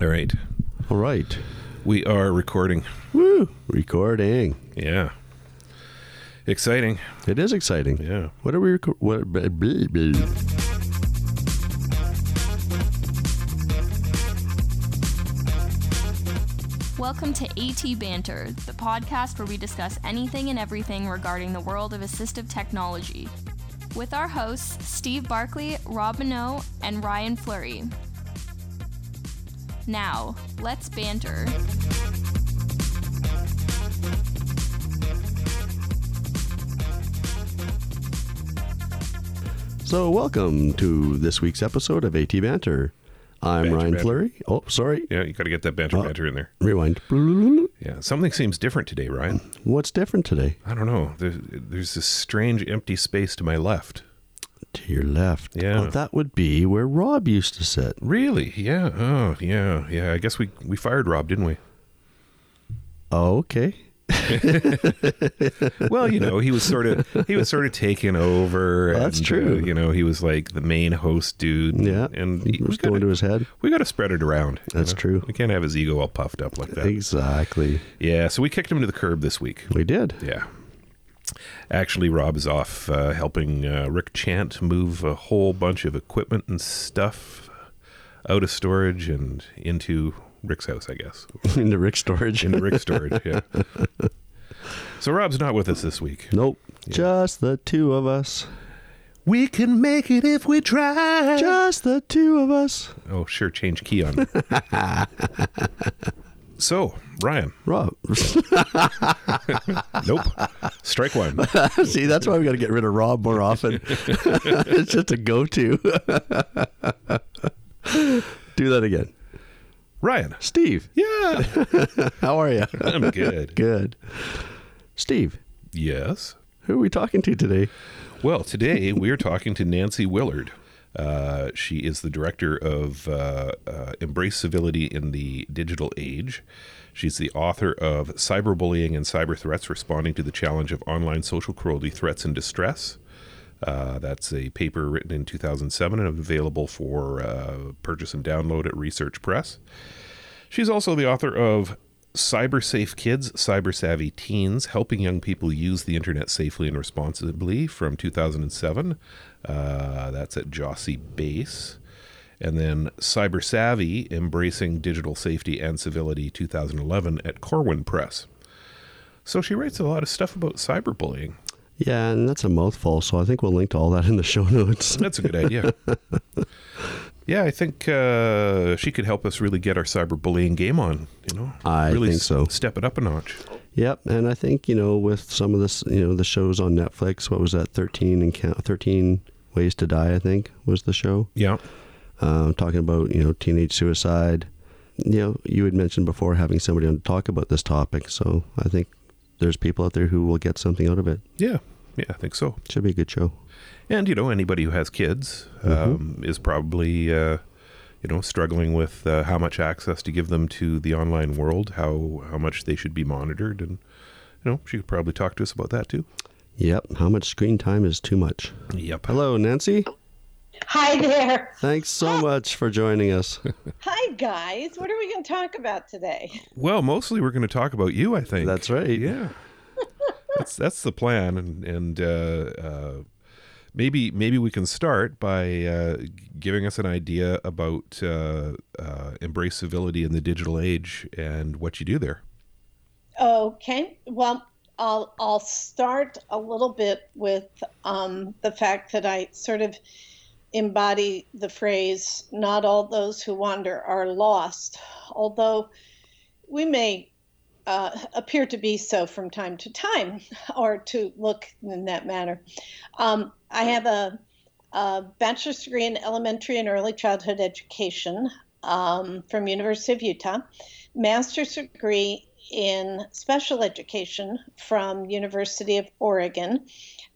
All right. All right. We are recording. Woo! Recording. Yeah. Exciting. It is exciting. Yeah. What are we record? What? blah, blah, blah. Welcome to AT Banter, the podcast where we discuss anything and everything regarding the world of assistive technology. With our hosts, Steve Barkley, Rob Mineault, and Ryan Fleury. Now, let's banter. So, welcome to this week's episode of AT Banter. I'm Banter, Ryan banter. Fleury. Oh, sorry. Yeah, you got to get that banter Oh. banter in there. Rewind. Yeah. Something seems different today, Ryan. What's different today? I don't know. There's, there's this strange empty space to my left. To your left. Yeah. Oh, that would be where Rob used to sit. Really? Yeah. Oh, yeah. Yeah. I guess we we fired Rob, didn't we? Oh, okay. Well, you know, he was sort of he was sort of taking over. That's and, true. uh, you know, he was like the main host dude. Yeah. And we was gotta, going to his head. we got to spread it around. you That's know? true. We can't have his ego all puffed up like that. Exactly. Yeah. So we kicked him to the curb this week. We did. Yeah. Actually, Rob is off uh, helping uh, Rick Chant move a whole bunch of equipment and stuff out of storage and into Rick's house, I guess. into Rick's storage. Into Rick's storage, yeah. So Rob's not with us this week. Nope. Just the two of us. We can make it if we try. Just the two of us. oh, sure, change key on. so, Ryan. Rob. Nope. Strike one. See, that's why we got to get rid of Rob more often. it's just a go-to. Do that again, Ryan. Steve. Yeah. How are you? I'm good. Good. Steve, Yes. who are we talking to today? Well, today we are talking to Nancy Willard. Uh, she is the director of uh, uh, Embrace Civility in the Digital Age. She's the author of Cyberbullying and Cyber Threats Responding to the Challenge of Online Social Cruelty Threats and Distress. Uh, that's a paper written in 2007 and available for uh, purchase and download at Research Press. She's also the author of Cyber Safe Kids, Cyber Savvy Teens, Helping Young People Use the Internet Safely and Responsibly from 2007. Uh, that's at Jossie Base. And then Cyber Savvy, Embracing Digital Safety and Civility 2011 at Corwin Press. So she writes a lot of stuff about cyberbullying. Yeah, and that's a mouthful, so I think we'll link to all that in the show notes. That's a good idea. yeah, I think uh, she could help us really get our cyberbullying game on. You know, I really think so. Step it up a notch. Yep, and I think you know with some of this, you know, the shows on Netflix. What was that? Thirteen and count. Thirteen Ways to Die. I think was the show. Yeah, um, talking about you know teenage suicide. You know, you had mentioned before having somebody on to talk about this topic, so I think there's people out there who will get something out of it. yeah, yeah. I think so. Should be a good show. And you know, anybody who has kids um, is probably uh, you know struggling with uh, how much access to give them to the online world, how how much they should be monitored, and you know, she could probably talk to us about that too. Yep. How much screen time is too much? Yep. Hello, Nancy. Hi there. Thanks so much for joining us. Hi, guys. What are we going to talk about today? Well, mostly we're going to talk about you. I think That's right. Yeah, that's that's the plan, and and uh, uh, maybe maybe we can start by uh, giving us an idea about uh, uh, embrace civility in the digital age and what you do there. Okay. Well, I'll I'll start a little bit with um, the fact that I sort of embody the phrase "Not all those who wander are lost," although we may uh, appear to be so from time to time, or to look in that manner. Um, I have a, a bachelor's degree in elementary and early childhood education um, from University of Utah, master's degree in special education from University of Oregon.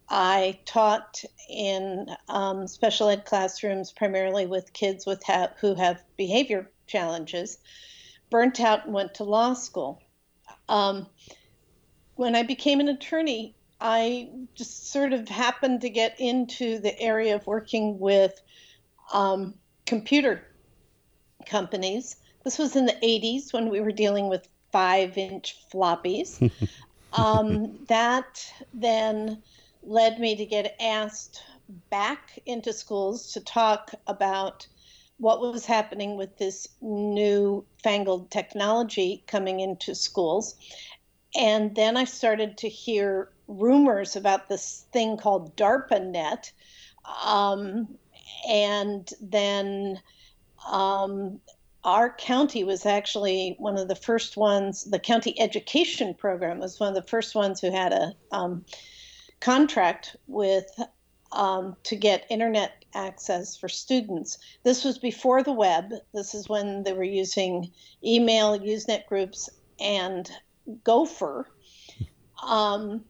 I taught in um, special ed classrooms primarily with kids with ha- who have behavior challenges. Burnt out and went to law school. Um, when I became an attorney, I just sort of happened to get into the area of working with um, computer companies this was in the 80s when we were dealing with five inch floppies. um, that then led me to get asked back into schools to talk about what was happening with this new fangled technology coming into schools. And then I started to hear rumors about this thing called DARPANET. Um, and then um, our county was actually one of the first ones, the county education program was one of the first ones who had a um, contract with um, to get internet access for students. This was before the web. This is when they were using email, Usenet groups, and Gopher. Um,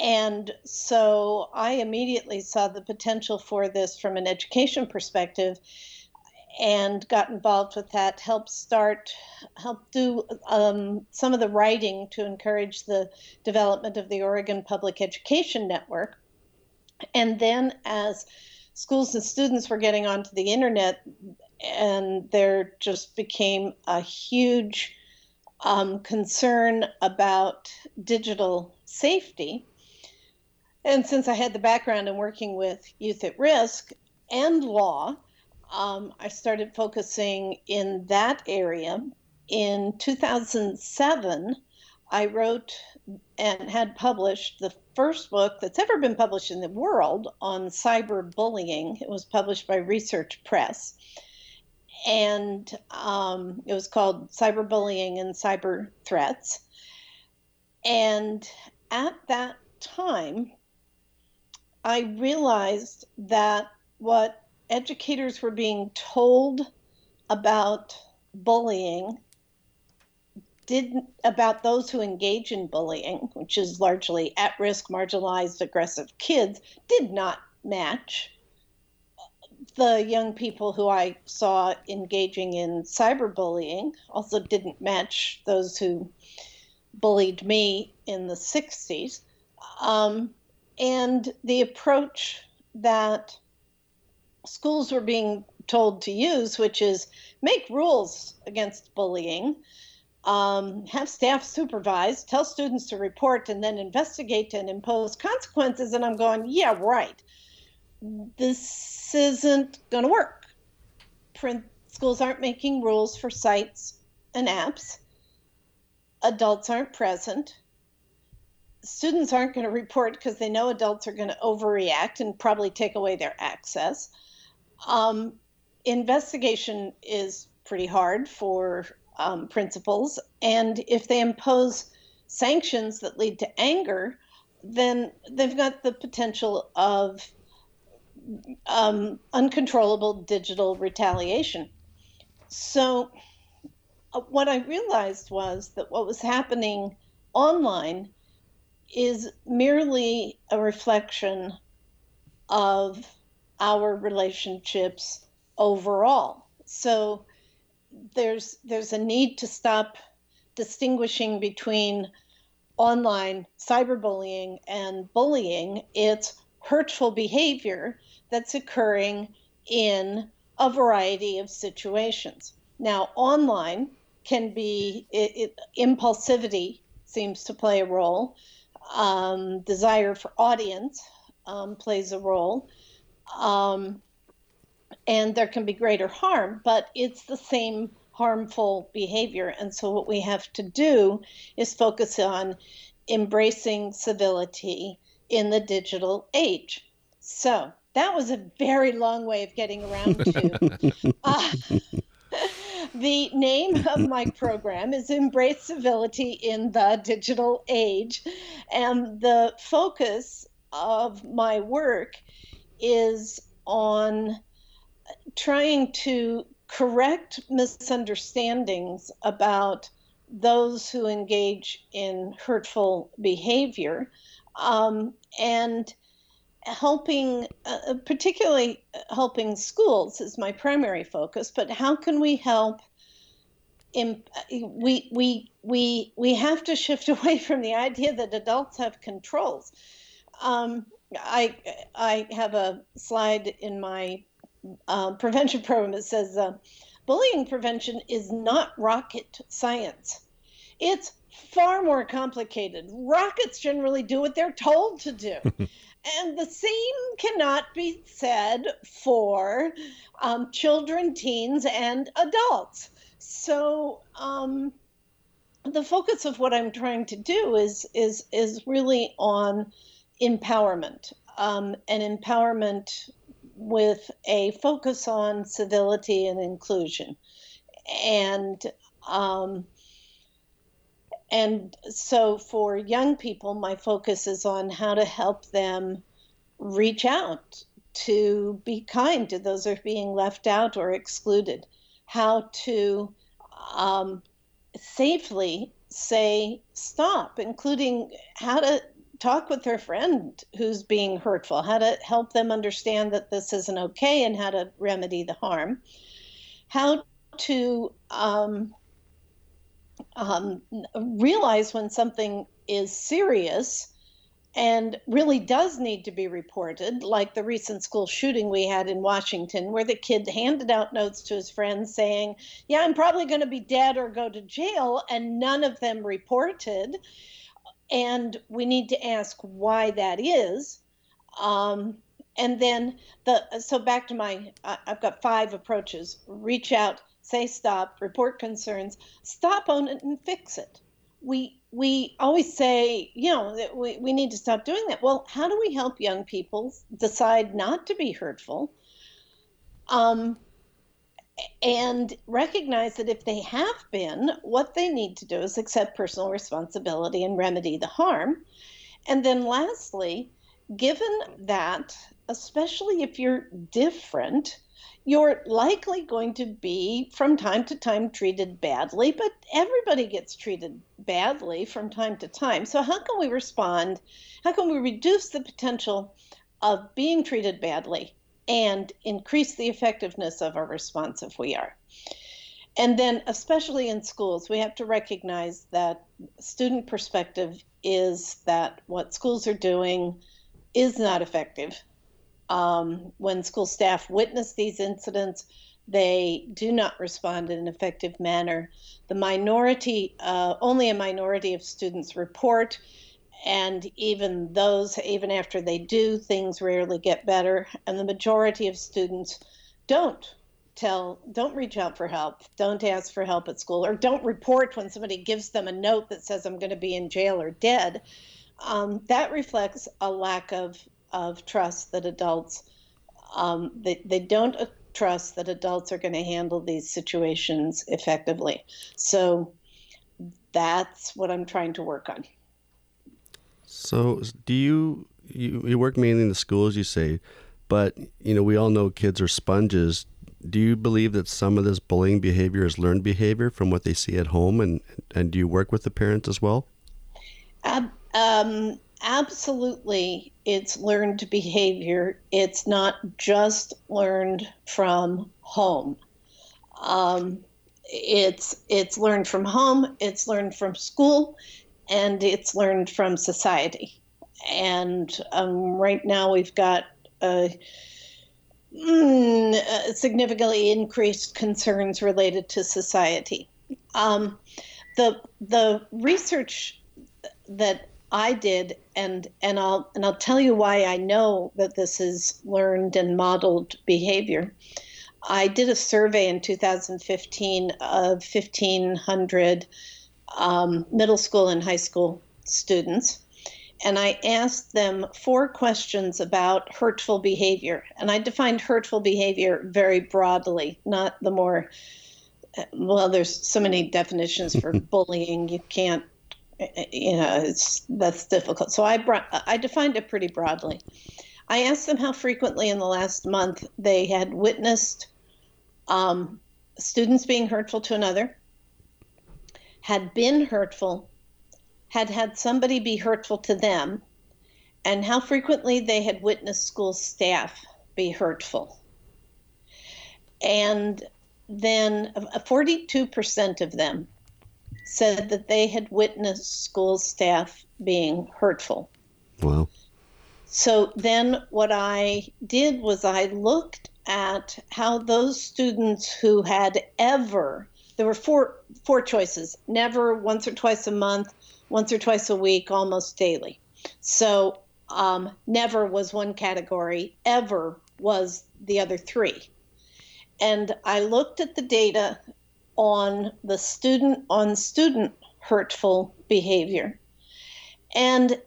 and so I immediately saw the potential for this from an education perspective and got involved with that, helped start, helped do um, some of the writing to encourage the development of the Oregon Public Education Network. And then as schools and students were getting onto the internet, and there just became a huge um, concern about digital safety. And since I had the background in working with youth at risk and law, um, I started focusing in that area. In 2007, I wrote and had published the first book that's ever been published in the world on cyberbullying. It was published by Research Press. And um, it was called Cyberbullying and Cyber Threats. And at that time, I realized that what educators were being told about bullying did about those who engage in bullying, which is largely at-risk, marginalized, aggressive kids, did not match the young people who I saw engaging in cyberbullying. Also, didn't match those who bullied me in the 60s. Um, and the approach that schools were being told to use, which is make rules against bullying, um, have staff supervise, tell students to report, and then investigate and impose consequences. And I'm going, yeah, right. This isn't going to work. Print schools aren't making rules for sites and apps. Adults aren't present. Students aren't going to report because they know adults are going to overreact and probably take away their access. Um, investigation is pretty hard for um, principals, and if they impose sanctions that lead to anger, then they've got the potential of um, uncontrollable digital retaliation. So, uh, what I realized was that what was happening online is merely a reflection of our relationships overall. So there's there's a need to stop distinguishing between online cyberbullying and bullying. It's hurtful behavior that's occurring in a variety of situations. Now, online can be it, it, impulsivity seems to play a role. Um, desire for audience um, plays a role um, and there can be greater harm, but it's the same harmful behavior. And so, what we have to do is focus on embracing civility in the digital age. So, that was a very long way of getting around to. uh, the name of my program is Embrace Civility in the Digital Age. And the focus of my work is on trying to correct misunderstandings about those who engage in hurtful behavior um, and helping, uh, particularly helping schools is my primary focus, but how can we help? In, we, we, we, we have to shift away from the idea that adults have controls. Um, I I have a slide in my uh, prevention program that says uh, bullying prevention is not rocket science. It's far more complicated. Rockets generally do what they're told to do. and the same cannot be said for um, children, teens, and adults. So, um, the focus of what I'm trying to do is is is really on empowerment, um, and empowerment with a focus on civility and inclusion, and um, and so for young people, my focus is on how to help them reach out to be kind to those who are being left out or excluded, how to um, safely say stop, including how to talk with their friend who's being hurtful, how to help them understand that this isn't okay and how to remedy the harm, how to um, um, realize when something is serious and really does need to be reported, like the recent school shooting we had in Washington, where the kid handed out notes to his friends saying, Yeah, I'm probably going to be dead or go to jail, and none of them reported. And we need to ask why that is. Um, and then the so back to my I've got five approaches: reach out, say stop, report concerns, stop on it and fix it. We we always say, you know, that we, we need to stop doing that. Well, how do we help young people decide not to be hurtful? Um, and recognize that if they have been, what they need to do is accept personal responsibility and remedy the harm. And then, lastly, given that, especially if you're different, you're likely going to be from time to time treated badly, but everybody gets treated badly from time to time. So, how can we respond? How can we reduce the potential of being treated badly and increase the effectiveness of our response if we are? And then, especially in schools, we have to recognize that student perspective is that what schools are doing is not effective um, when school staff witness these incidents, they do not respond in an effective manner. The minority, uh, only a minority of students report, and even those, even after they do, things rarely get better. And the majority of students don't tell, don't reach out for help, don't ask for help at school, or don't report when somebody gives them a note that says, I'm going to be in jail or dead. Um, that reflects a lack of of trust that adults um, they, they don't trust that adults are going to handle these situations effectively. So that's what I'm trying to work on. So, do you you, you work mainly in the schools, you say, but you know we all know kids are sponges. Do you believe that some of this bullying behavior is learned behavior from what they see at home, and and do you work with the parents as well? um, absolutely it's learned behavior. It's not just learned from home. Um, it's it's learned from home, it's learned from school, and it's learned from society. And um, right now we've got a, mm, significantly increased concerns related to society. Um, the the research that I did, and and I'll and I'll tell you why I know that this is learned and modeled behavior. I did a survey in 2015 of 1,500 um, middle school and high school students, and I asked them four questions about hurtful behavior. And I defined hurtful behavior very broadly, not the more well, there's so many definitions for bullying. You can't you know, it's that's difficult. So I brought, I defined it pretty broadly. I asked them how frequently in the last month they had witnessed um, students being hurtful to another, had been hurtful, had had somebody be hurtful to them, and how frequently they had witnessed school staff be hurtful. And then 42% of them said that they had witnessed school staff being hurtful. Wow. So then what I did was I looked at how those students who had ever there were four four choices never once or twice a month once or twice a week almost daily. So um, never was one category ever was the other three. And i looked at the data on the student on student hurtful behavior. And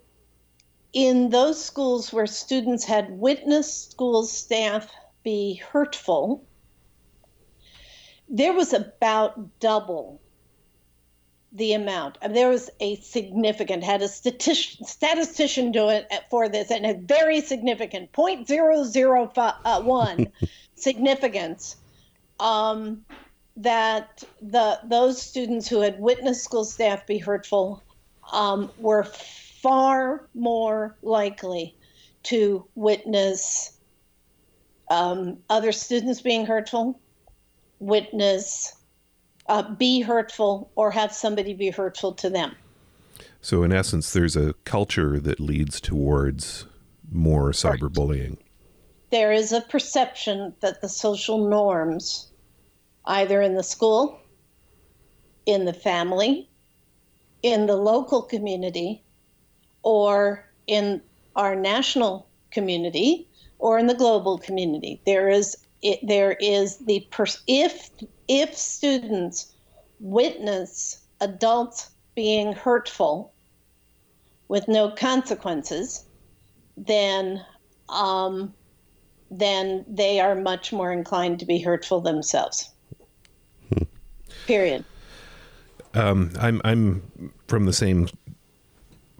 in those schools where students had witnessed school staff be hurtful, there was about double the amount. There was a significant, had a statistician, statistician do it for this, and a very significant 0.001 significance um, that the those students who had witnessed school staff be hurtful um, were far more likely to witness um, other students being hurtful, witness, uh, be hurtful, or have somebody be hurtful to them. So, in essence, there's a culture that leads towards more cyberbullying. There is a perception that the social norms, either in the school, in the family, in the local community, or in our national community, or in the global community. There is it, there is the pers- if if students witness adults being hurtful with no consequences, then um, then they are much more inclined to be hurtful themselves. Hmm. Period. Um, I'm I'm from the same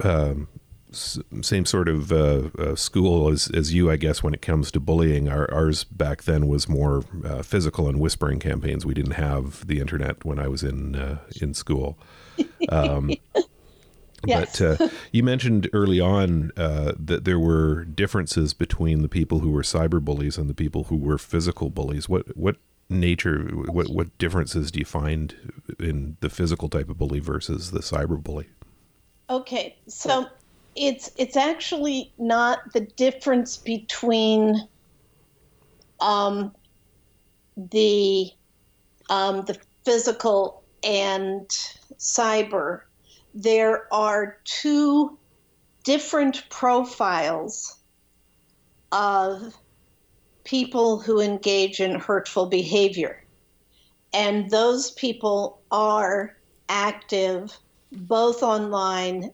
um, same sort of uh, uh, school as, as you, I guess, when it comes to bullying. Our, ours back then was more uh, physical and whispering campaigns. We didn't have the internet when I was in uh, in school. Um, yes. But uh, you mentioned early on uh, that there were differences between the people who were cyber bullies and the people who were physical bullies. What what nature, what what differences do you find in the physical type of bully versus the cyber bully? Okay, so it's it's actually not the difference between um, the um, the physical and cyber. There are two different profiles of people who engage in hurtful behavior. And those people are active both online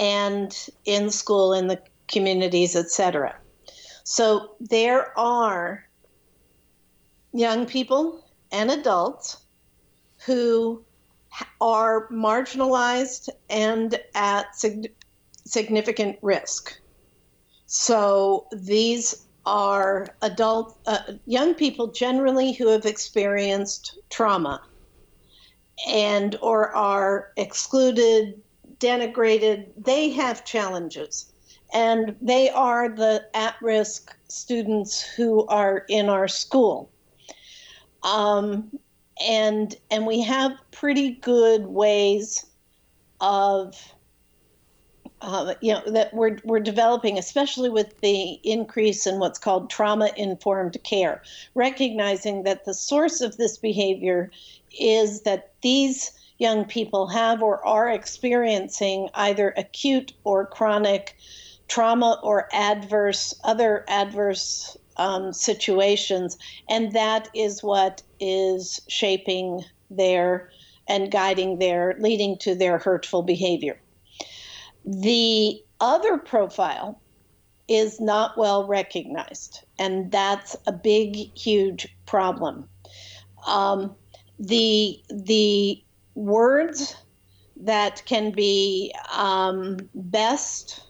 and in school, in the communities, etc. So there are young people and adults who are marginalized and at sig- significant risk. So these are adult, uh, young people generally who have experienced trauma and or are excluded, denigrated, they have challenges. And they are the at risk students who are in our school. Um, and, and we have pretty good ways of uh, you know that we're we're developing, especially with the increase in what's called trauma informed care, recognizing that the source of this behavior is that these young people have or are experiencing either acute or chronic trauma or adverse other adverse um, situations, and that is what is shaping their and guiding their leading to their hurtful behavior. The other profile is not well recognized, and that's a big, huge problem. Um, the the words that can be um, best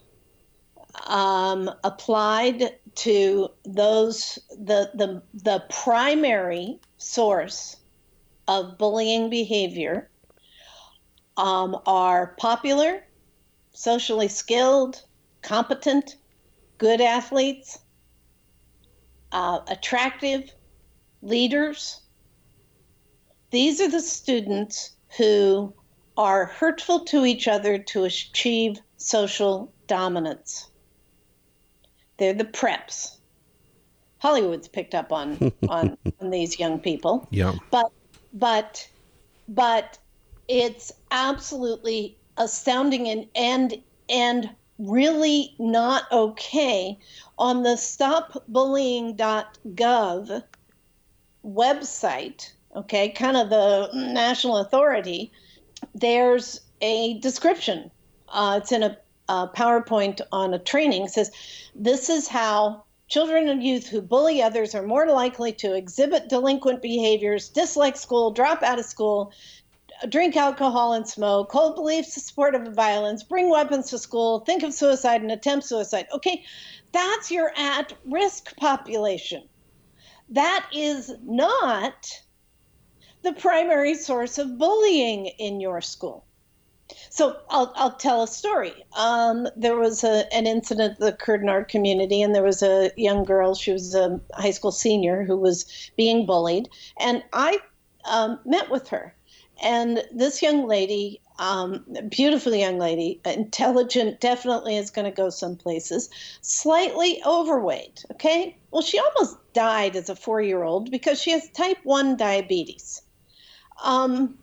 um, applied to those the, the the primary source of bullying behavior um, are popular, socially skilled, competent, good athletes, uh, attractive leaders, these are the students who are hurtful to each other to achieve social dominance. They're the preps. Hollywood's picked up on on, on these young people. Yeah. But but but it's absolutely astounding and and and really not okay on the stopbullying.gov website okay kind of the national authority there's a description uh, it's in a, a powerpoint on a training it says this is how Children and youth who bully others are more likely to exhibit delinquent behaviors, dislike school, drop out of school, drink alcohol and smoke, hold beliefs supportive of violence, bring weapons to school, think of suicide and attempt suicide. Okay, that's your at risk population. That is not the primary source of bullying in your school. So I'll, I'll tell a story. Um, there was a, an incident that occurred in our community, and there was a young girl. She was a high school senior who was being bullied, and I um, met with her. And this young lady, um, beautiful young lady, intelligent, definitely is going to go some places, slightly overweight. Okay. Well, she almost died as a four year old because she has type 1 diabetes. Um,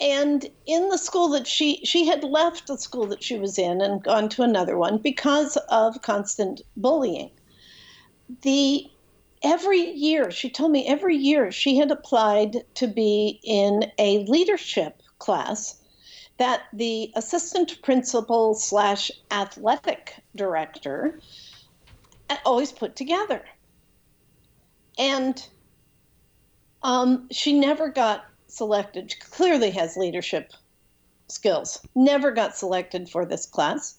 and in the school that she she had left the school that she was in and gone to another one because of constant bullying. The every year she told me every year she had applied to be in a leadership class that the assistant principal slash athletic director always put together. And um, she never got selected clearly has leadership skills. Never got selected for this class.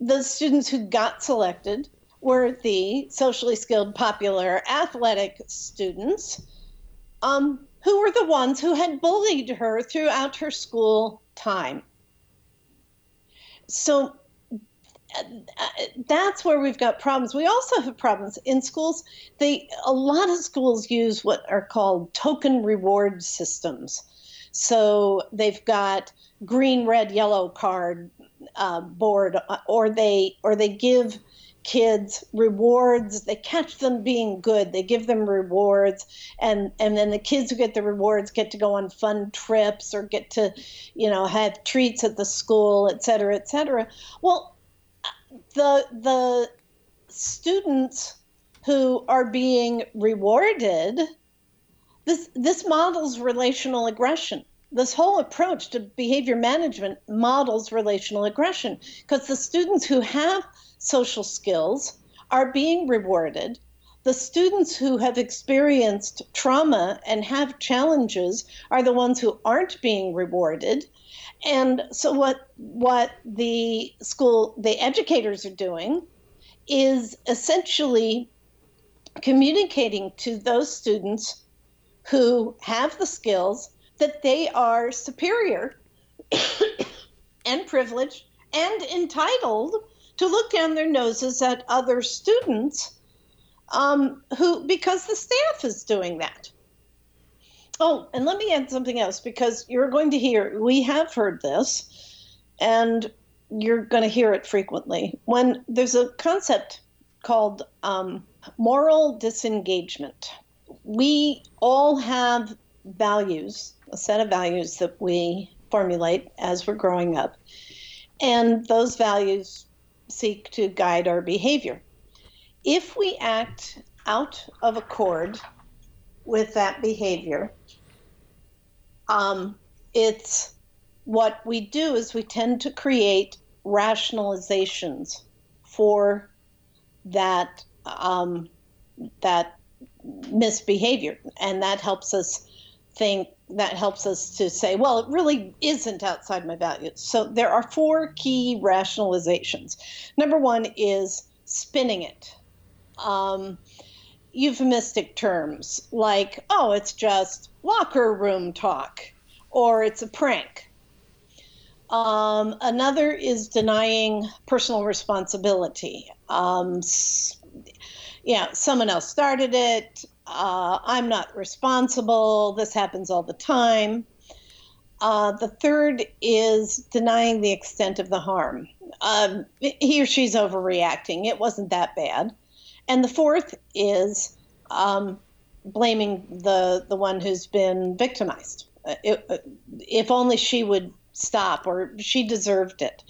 The students who got selected were the socially skilled, popular, athletic students um, who were the ones who had bullied her throughout her school time. So that's where we've got problems. We also have problems in schools. They a lot of schools use what are called token reward systems. So they've got green, red, yellow card uh, board, or they or they give kids rewards they catch them being good they give them rewards and and then the kids who get the rewards get to go on fun trips or get to you know have treats at the school et cetera et cetera well the the students who are being rewarded this this models relational aggression. This whole approach to behavior management models relational aggression because the students who have social skills are being rewarded the students who have experienced trauma and have challenges are the ones who aren't being rewarded. And so what what the school the educators are doing is essentially communicating to those students who have the skills that they are superior and privileged and entitled to look down their noses at other students um, who because the staff is doing that Oh, and let me add something else because you're going to hear, we have heard this, and you're going to hear it frequently. When there's a concept called um, moral disengagement, we all have values, a set of values that we formulate as we're growing up, and those values seek to guide our behavior. If we act out of accord with that behavior, um, it's what we do is we tend to create rationalizations for that um, that misbehavior, and that helps us think. That helps us to say, well, it really isn't outside my values. So there are four key rationalizations. Number one is spinning it. Um, euphemistic terms like, oh, it's just locker room talk or it's a prank. Um, another is denying personal responsibility. Um, yeah, someone else started it. Uh, I'm not responsible. This happens all the time. Uh, the third is denying the extent of the harm. Um, he or she's overreacting. It wasn't that bad. And the fourth is um, blaming the the one who's been victimized. Uh, it, uh, if only she would stop, or she deserved it.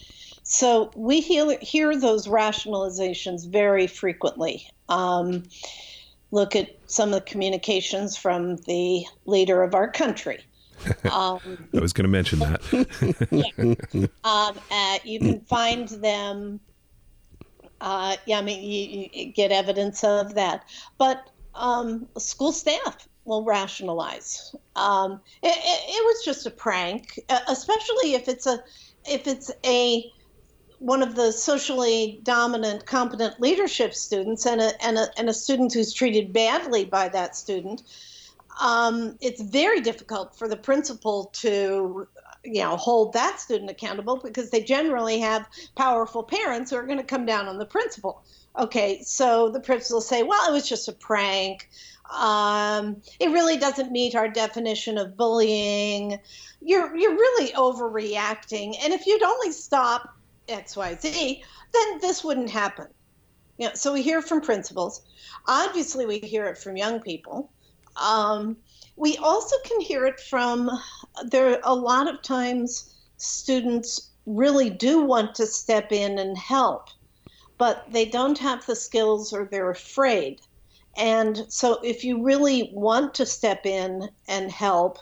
So we hear, hear those rationalizations very frequently. Um, look at some of the communications from the leader of our country. Um, I was going to mention that. yeah. um, uh, you can find them. Uh, yeah, I mean, you, you, get evidence of that. But um, school staff will rationalize. Um, it, it, it, was just a prank, especially if it's a if it's a one of the socially dominant, competent leadership students and a, and a, and a student who's treated badly by that student. Um, it's very difficult for the principal to you know hold that student accountable because they generally have powerful parents who are going to come down on the principal okay so the principal will say well it was just a prank um, it really doesn't meet our definition of bullying. You're you're really overreacting, and if you'd only stop X Y Z, then this wouldn't happen. Know, so we hear from principals. Obviously, we hear it from young people. Um, we also can hear it from there. A lot of times, students really do want to step in and help, but they don't have the skills or they're afraid. And so, if you really want to step in and help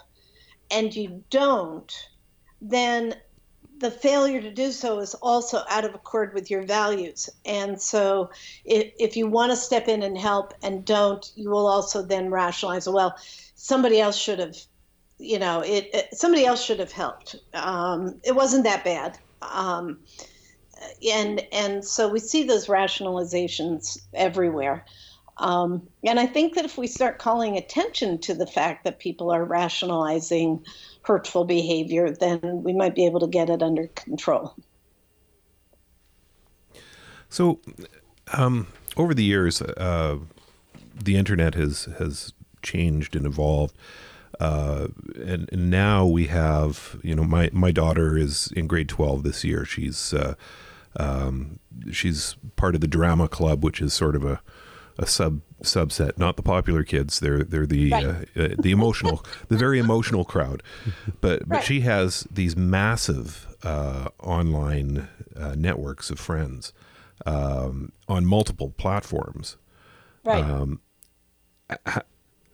and you don't, then the failure to do so is also out of accord with your values. And so, if, if you want to step in and help and don't, you will also then rationalize, well, somebody else should have, you know, it, it somebody else should have helped. Um, it wasn't that bad. Um, and and so we see those rationalizations everywhere. Um, and I think that if we start calling attention to the fact that people are rationalizing hurtful behavior, then we might be able to get it under control. So, um, over the years, uh, the internet has has changed and evolved. Uh, and, and, now we have, you know, my, my daughter is in grade 12 this year. She's, uh, um, she's part of the drama club, which is sort of a, a sub subset, not the popular kids. They're they're the right. uh, uh, the emotional, the very emotional crowd. But but right. she has these massive uh, online uh, networks of friends um, on multiple platforms. Right. Um,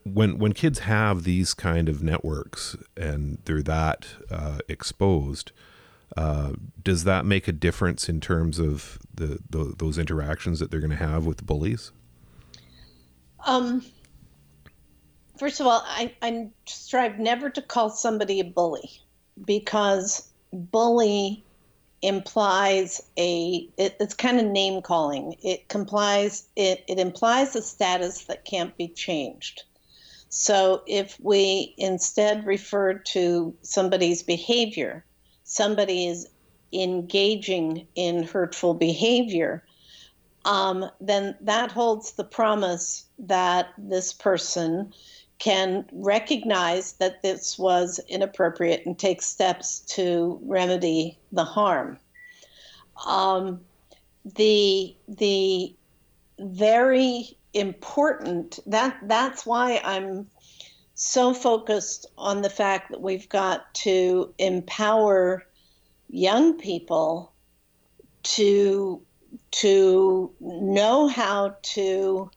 when when kids have these kind of networks and they're that uh, exposed. Uh, does that make a difference in terms of the, the those interactions that they're going to have with bullies? Um, first of all, I, I strive never to call somebody a bully because bully implies a it, it's kind of name calling it complies it, it implies a status that can't be changed so if we instead refer to somebody's behavior somebody is engaging in hurtful behavior um, then that holds the promise that this person can recognize that this was inappropriate and take steps to remedy the harm. Um, the the very important. That that's why I'm so focused on the fact that we've got to empower young people to to know how to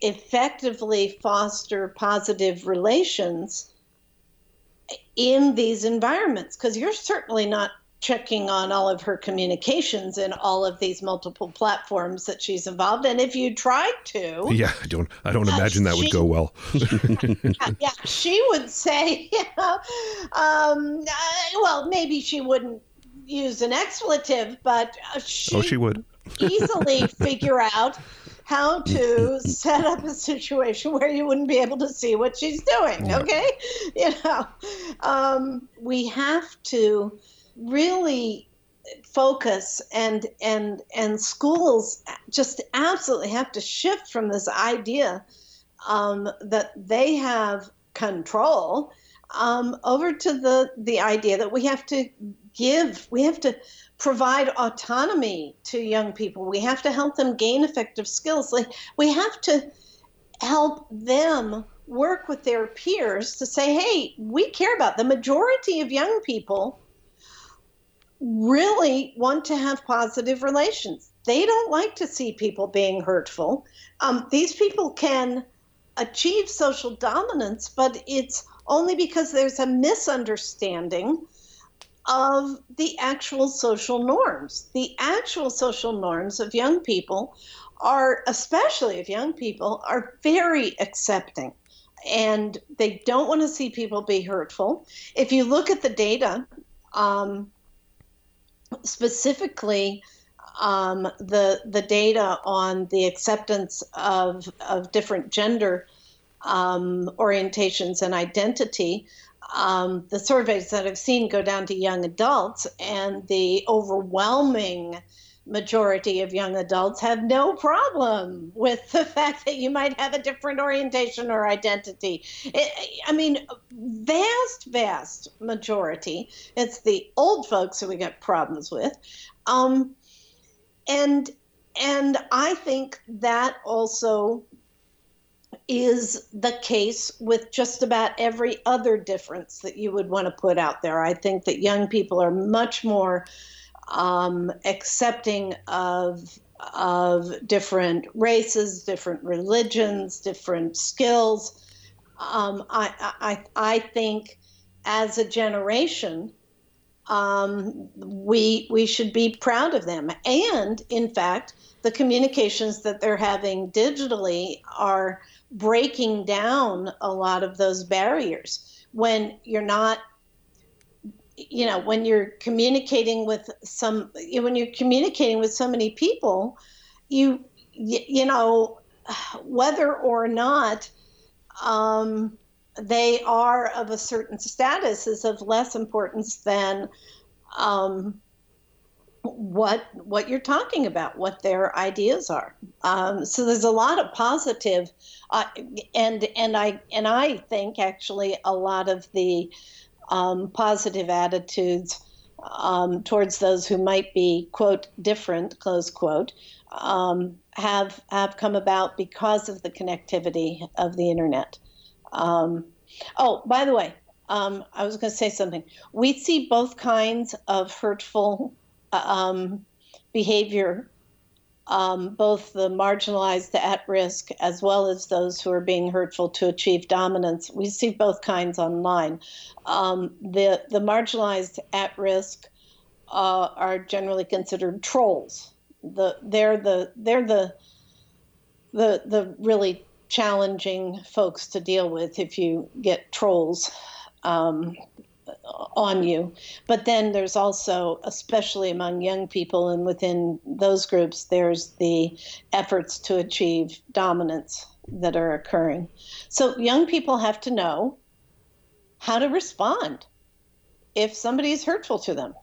effectively foster positive relations in these environments because you're certainly not checking on all of her communications in all of these multiple platforms that she's involved in. If you tried to yeah i don't i don't uh, imagine that she, would go well. Yeah she would say you know um, uh, well maybe she wouldn't use an expletive but she, oh she would. easily figure out how to set up a situation where you wouldn't be able to see what she's doing. Okay, you know, um, we have to really focus and and and schools just absolutely have to shift from this idea um, that they have control um, over to the the idea that we have to give, we have to provide autonomy to young people. We have to help them gain effective skills. Like we have to help them work with their peers to say, hey, we care about the majority of young people really want to have positive relations. They don't like to see people being hurtful. Um, these people can achieve social dominance, but it's only because there's a misunderstanding of the actual social norms. The actual social norms of young people are, especially of young people, are very accepting and they don't want to see people be hurtful. If you look at the data, um, specifically um, the the data on the acceptance of of different gender um, orientations and identity, um, the surveys that I've seen go down to young adults, and the overwhelming majority of young adults have no problem with the fact that you might have a different orientation or identity. It, I mean, vast, vast majority. It's the old folks who we get problems with. Um, and and I think that also is the case with just about every other difference that you would want to put out there. I think that young people are much more um, accepting of of different races, different religions, different skills. Um, I, I I think as a generation, um, we we should be proud of them. And in fact, the communications that they're having digitally are breaking down a lot of those barriers. When you're not you know when you're communicating with some when you're communicating with so many people you you know whether or not um, they are of a certain status is of less importance than um, what what you're talking about, what their ideas are. Um, so there's a lot of positive, uh, and and I and I think actually a lot of the um, positive attitudes um, towards those who might be quote different close quote um, have have come about because of the connectivity of the internet. Um, oh, by the way, um, I was going to say something. We see both kinds of hurtful um, behavior um, both the marginalized the at risk as well as those who are being hurtful to achieve dominance. We see both kinds online. Um, the, the marginalized at risk uh, are generally considered trolls. The, they're the, they're the, the, the really challenging folks to deal with if you get trolls. Um, on you. But then there's also, especially among young people and within those groups, there's the efforts to achieve dominance that are occurring. So young people have to know how to respond if somebody is hurtful to them.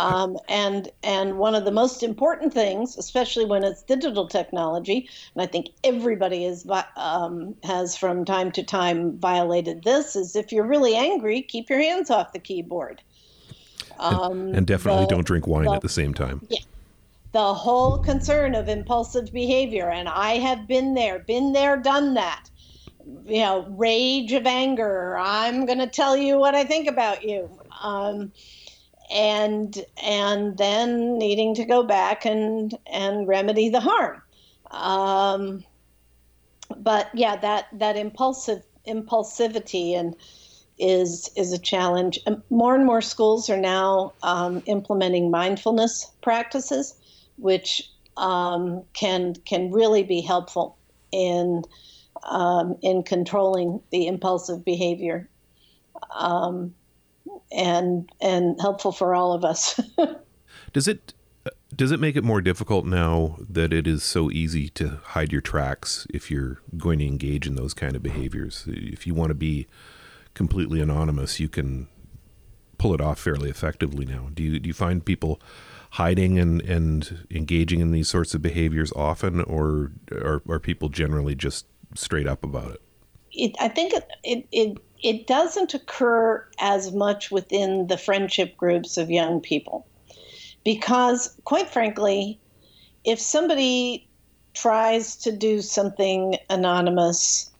Um, and and one of the most important things, especially when it's digital technology, and I think everybody is um, has from time to time violated this, is if you're really angry, keep your hands off the keyboard. Um, and, and, definitely the, don't drink wine the, at the same time. Yeah, the whole concern of impulsive behavior, and I have been there, been there, done that. You know, rage of anger. I'm going to tell you what I think about you. Um, and and then needing to go back and and remedy the harm. Um, but yeah, that that impulsive impulsivity and is is a challenge. More and more schools are now um, implementing mindfulness practices, which um, can can really be helpful in um, in controlling the impulsive behavior. Um, and and helpful for all of us. does it does it make it more difficult now that it is so easy to hide your tracks if you're going to engage in those kind of behaviors? If you want to be completely anonymous, you can pull it off fairly effectively now. Do you do you find people hiding and, and engaging in these sorts of behaviors often, or are, are people generally just straight up about it? it I think it, it, it it doesn't occur as much within the friendship groups of young people. Because, quite frankly, if somebody tries to do something anonymous,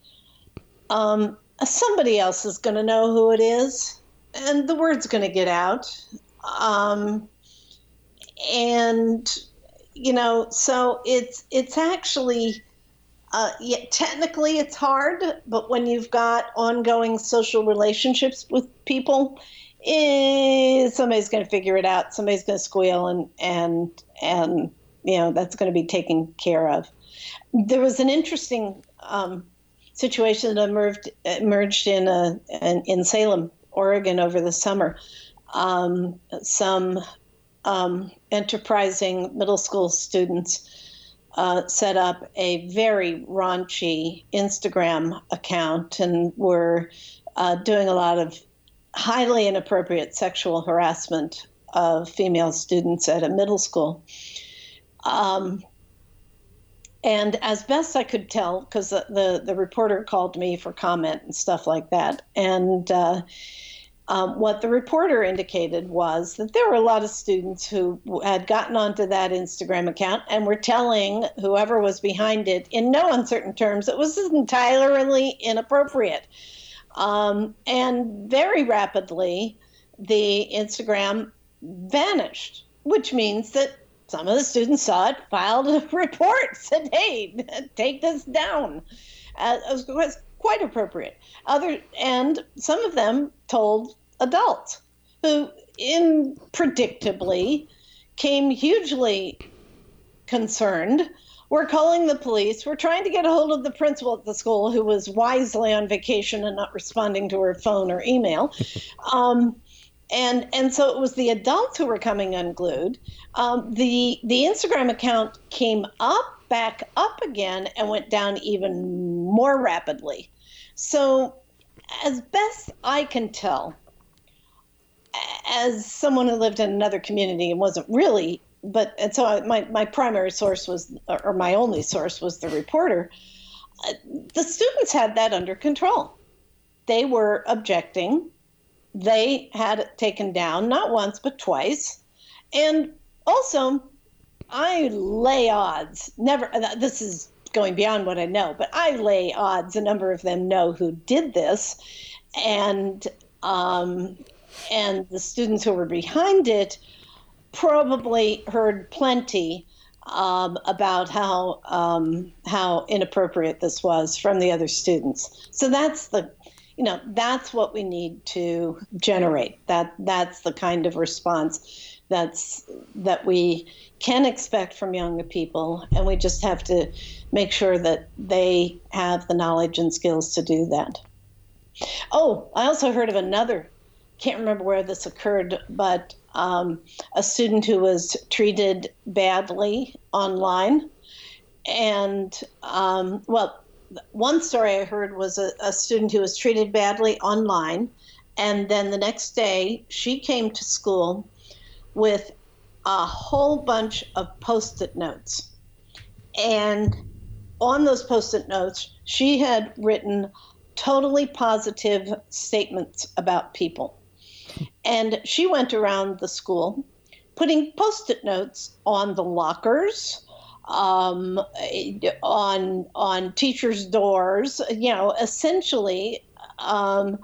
um, somebody else is going to know who it is, and the word's going to get out. Um, and you know, so it's it's actually uh, yeah, technically it's hard, but when you've got ongoing social relationships with people, eh, somebody's going to figure it out. Somebody's going to squeal, and and and you know that's going to be taken care of. There was an interesting um, situation that emerged emerged in a, in, in Salem, Oregon, over the summer. Um, some um, enterprising middle school students uh, set up a very raunchy Instagram account and were uh, doing a lot of highly inappropriate sexual harassment of female students at a middle school. Um, and as best I could tell, because the, the, the, reporter called me for comment and stuff like that, and uh, um, what the reporter indicated was that there were a lot of students who had gotten onto that Instagram account and were telling whoever was behind it, in no uncertain terms, it was entirely inappropriate. Um, and very rapidly, the Instagram vanished, which means that some of the students saw it, filed a report, said, "Hey, take this down." Uh, it was quite appropriate. Other and some of them told adults who impredictably came hugely concerned. We're calling the police. We're trying to get a hold of the principal at the school who was wisely on vacation and not responding to her phone or email. Um, and and so it was the adults who were coming unglued. Um, the the Instagram account came up, back up again, and went down even more rapidly. So, as best I can tell, as someone who lived in another community and wasn't really, but and so I, my my primary source was, or my only source was the reporter. Uh, the students had that under control. They were objecting. They had it taken down not once but twice, and also, I lay odds. Never. This is going beyond what I know, but I lay odds. A number of them know who did this, and um, and the students who were behind it probably heard plenty um, about how um, how inappropriate this was from the other students. So that's the you know that's what we need to generate. That that's the kind of response that's that we can expect from younger people, and we just have to make sure that they have the knowledge and skills to do that. Oh, I also heard of another can't remember where this occurred, but um, a student who was treated badly online. And, um, well, one story I heard was a, a student who was treated badly online. And then the next day, she came to school with a whole bunch of post it notes. And on those post it notes, she had written totally positive statements about people. And she went around the school putting post it notes on the lockers. Um, on on teachers' doors, you know, essentially, um,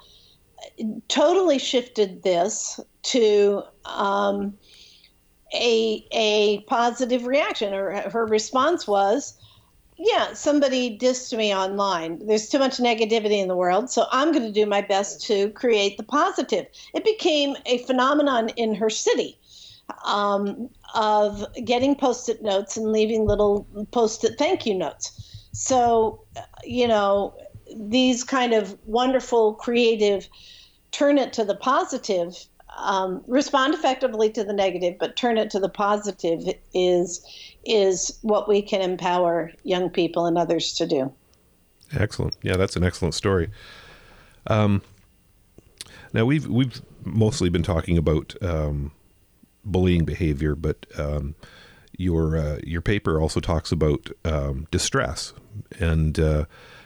totally shifted this to um, a a positive reaction. Her her response was, yeah, somebody dissed me online. There's too much negativity in the world, so I'm going to do my best to create the positive. It became a phenomenon in her city um, of getting post it notes and leaving little post it thank you notes. So, you know, these kind of wonderful, creative, turn it to the positive um, respond effectively to the negative, but turn it to the positive is is what we can empower young people and others to do. Excellent. Yeah, that's an excellent story. Um, now we've we've mostly been talking about um, bullying behavior, but um, your uh, your paper also talks about um, distress, and uh,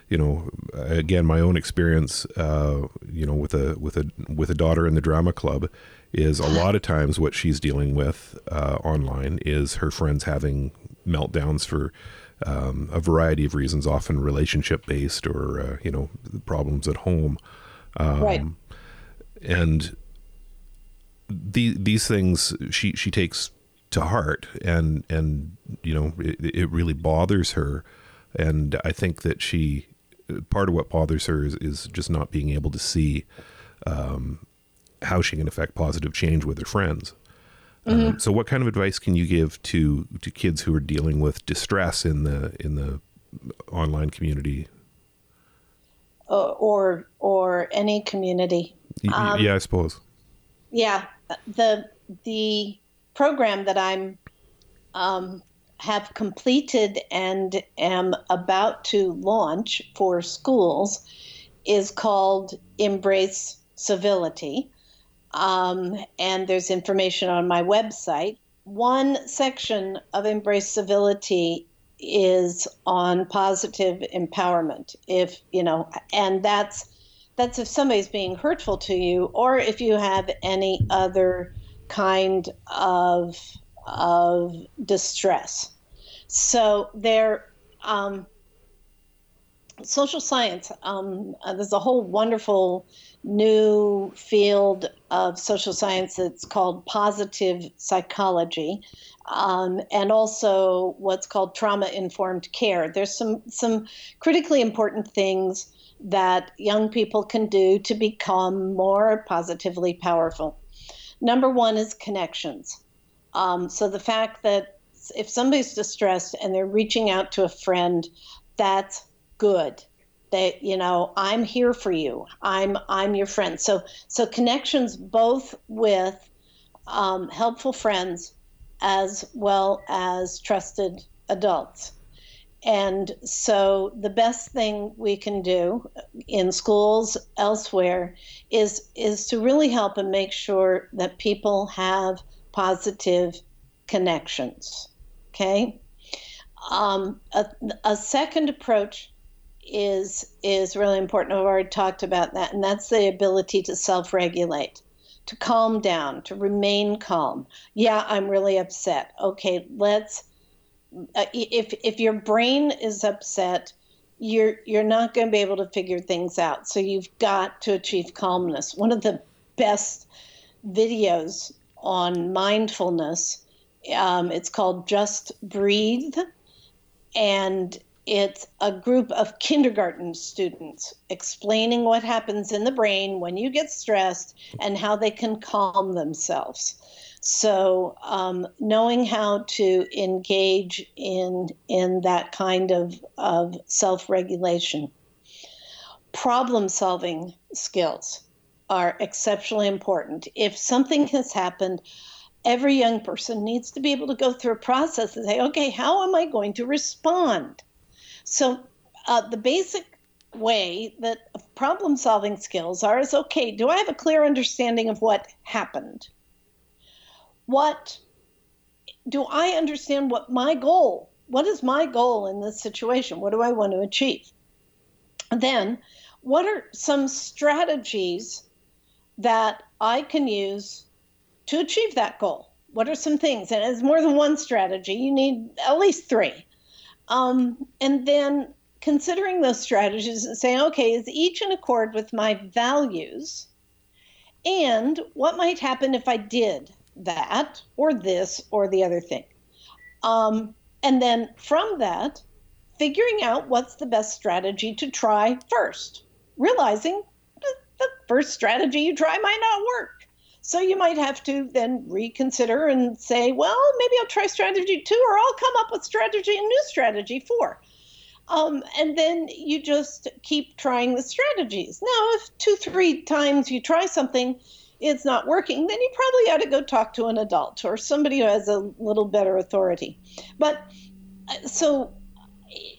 you know, again, my own experience, uh, you know, with a with a with a daughter in the drama club, is a lot of times what she's dealing with uh, online is her friends having meltdowns for um, a variety of reasons, often relationship based or uh, you know problems at home, um, right. and the, these things she she takes to heart, and and you know it, it really bothers her, and I think that she part of what bothers her is, is just not being able to see um, how she can affect positive change with her friends. Um, mm-hmm. Um, so, what kind of advice can you give to to kids who are dealing with distress in the in the online community, uh, or or any community? Um, yeah, I suppose. Yeah, the the program that I'm um, have completed and am about to launch for schools is called Embrace Civility. Um, and there's information on my website. One section of Embrace Civility is on positive empowerment. If, you know, and that's that's if somebody's being hurtful to you or if you have any other kind of of distress. So there, um, social science. Um, uh, there's a whole wonderful new field of social science that's called positive psychology, um, and also what's called trauma informed care. There's some some critically important things that young people can do to become more positively powerful. Number one is connections. Um, so the fact that if somebody's distressed and they're reaching out to a friend, that's good. That you know, I'm here for you. I'm I'm your friend. So so connections both with um, helpful friends as well as trusted adults. And so the best thing we can do in schools elsewhere is is to really help and make sure that people have positive connections. Okay. Um, a, a second approach is is really important. I've already talked about that, and that's the ability to self-regulate, to calm down, to remain calm. Yeah, I'm really upset. Okay, let's. Uh, if if your brain is upset, you're you're not going to be able to figure things out. So you've got to achieve calmness. One of the best videos on mindfulness. Um, it's called Just Breathe, and it's a group of kindergarten students explaining what happens in the brain when you get stressed and how they can calm themselves. So, um, knowing how to engage in in that kind of, of self regulation, problem solving skills are exceptionally important. If something has happened, every young person needs to be able to go through a process and say, okay, how am I going to respond? So, uh, the basic way that problem solving skills are is okay, do I have a clear understanding of what happened? What do I understand what my goal? What is my goal in this situation? What do I want to achieve? And then, what are some strategies that I can use to achieve that goal? What are some things? And it's more than one strategy. You need at least three. Um, and then considering those strategies and saying, okay, is each in accord with my values? And what might happen if I did that or this or the other thing? Um, and then from that, figuring out what's the best strategy to try first, realizing the first strategy you try might not work. So you might have to then reconsider and say, well, maybe I'll try strategy two, or I'll come up with strategy and new strategy four. Um, and then you just keep trying the strategies. Now, if two, three times you try something, it's not working, then you probably ought to go talk to an adult or somebody who has a little better authority. But uh, so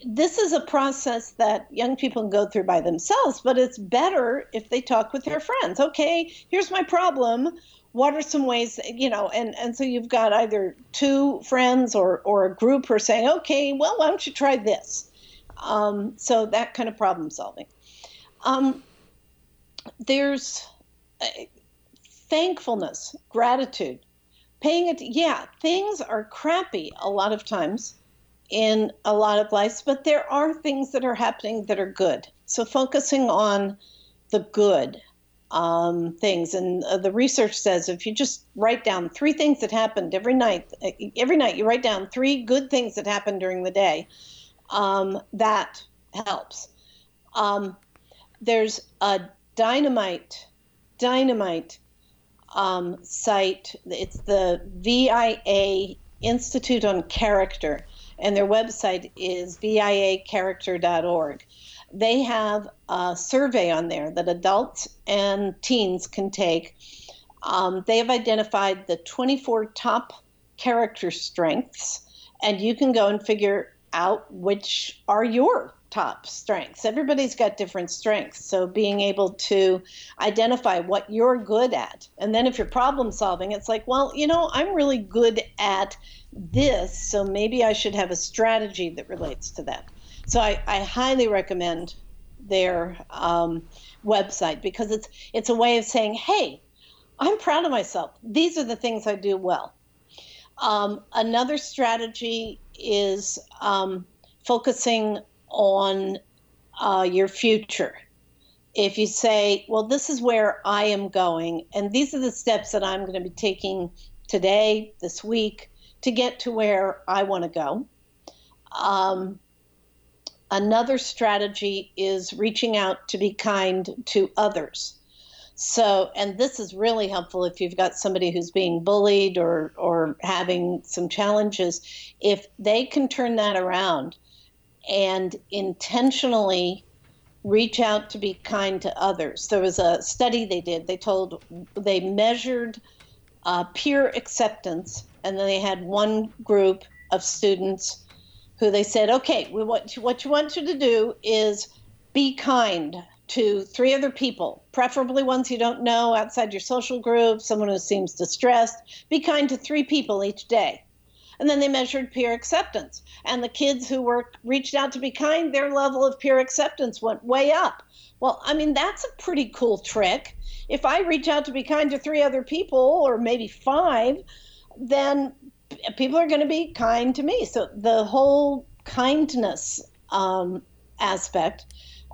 this is a process that young people can go through by themselves, but it's better if they talk with their friends. Okay, here's my problem. What are some ways, you know, and, and so you've got either two friends or, or a group who are saying, okay, well, why don't you try this? Um, so that kind of problem solving. Um, there's uh, thankfulness, gratitude, paying it. Yeah, things are crappy a lot of times in a lot of lives, but there are things that are happening that are good. So focusing on the good um, things, and uh, the research says if you just write down three things that happened every night, uh, every night you write down three good things that happened during the day, um, that helps. Um, there's a dynamite, dynamite um, site. It's the VIA Institute on Character, and their website is viacharacter.org. They have a survey on there that adults and teens can take. Um, they have identified the 24 top character strengths, and you can go and figure out which are your top strengths. Everybody's got different strengths. So being able to identify what you're good at. And then if you're problem solving, it's like, well, you know, I'm really good at this. So maybe I should have a strategy that relates to that. So I, I highly recommend their um, website because it's it's a way of saying, hey, I'm proud of myself. These are the things I do well. Um, another strategy is um, focusing on uh, your future. If you say, well, this is where I am going, and these are the steps that I'm going to be taking today, this week, to get to where I want to go. Um, another strategy is reaching out to be kind to others. So, and this is really helpful if you've got somebody who's being bullied or or having some challenges. If they can turn that around and intentionally reach out to be kind to others. There was a study they did. They told they measured uh, peer acceptance, and then they had one group of students who they said, "Okay, we want what you want you to do is be kind to three other people, preferably ones you don't know outside your social group, someone who seems distressed. Be kind to three people each day." And then they measured peer acceptance. And the kids who were reached out to be kind, their level of peer acceptance went way up. Well, I mean, that's a pretty cool trick. If I reach out to be kind to three other people, or maybe five, then people are going to be kind to me. So the whole kindness um, aspect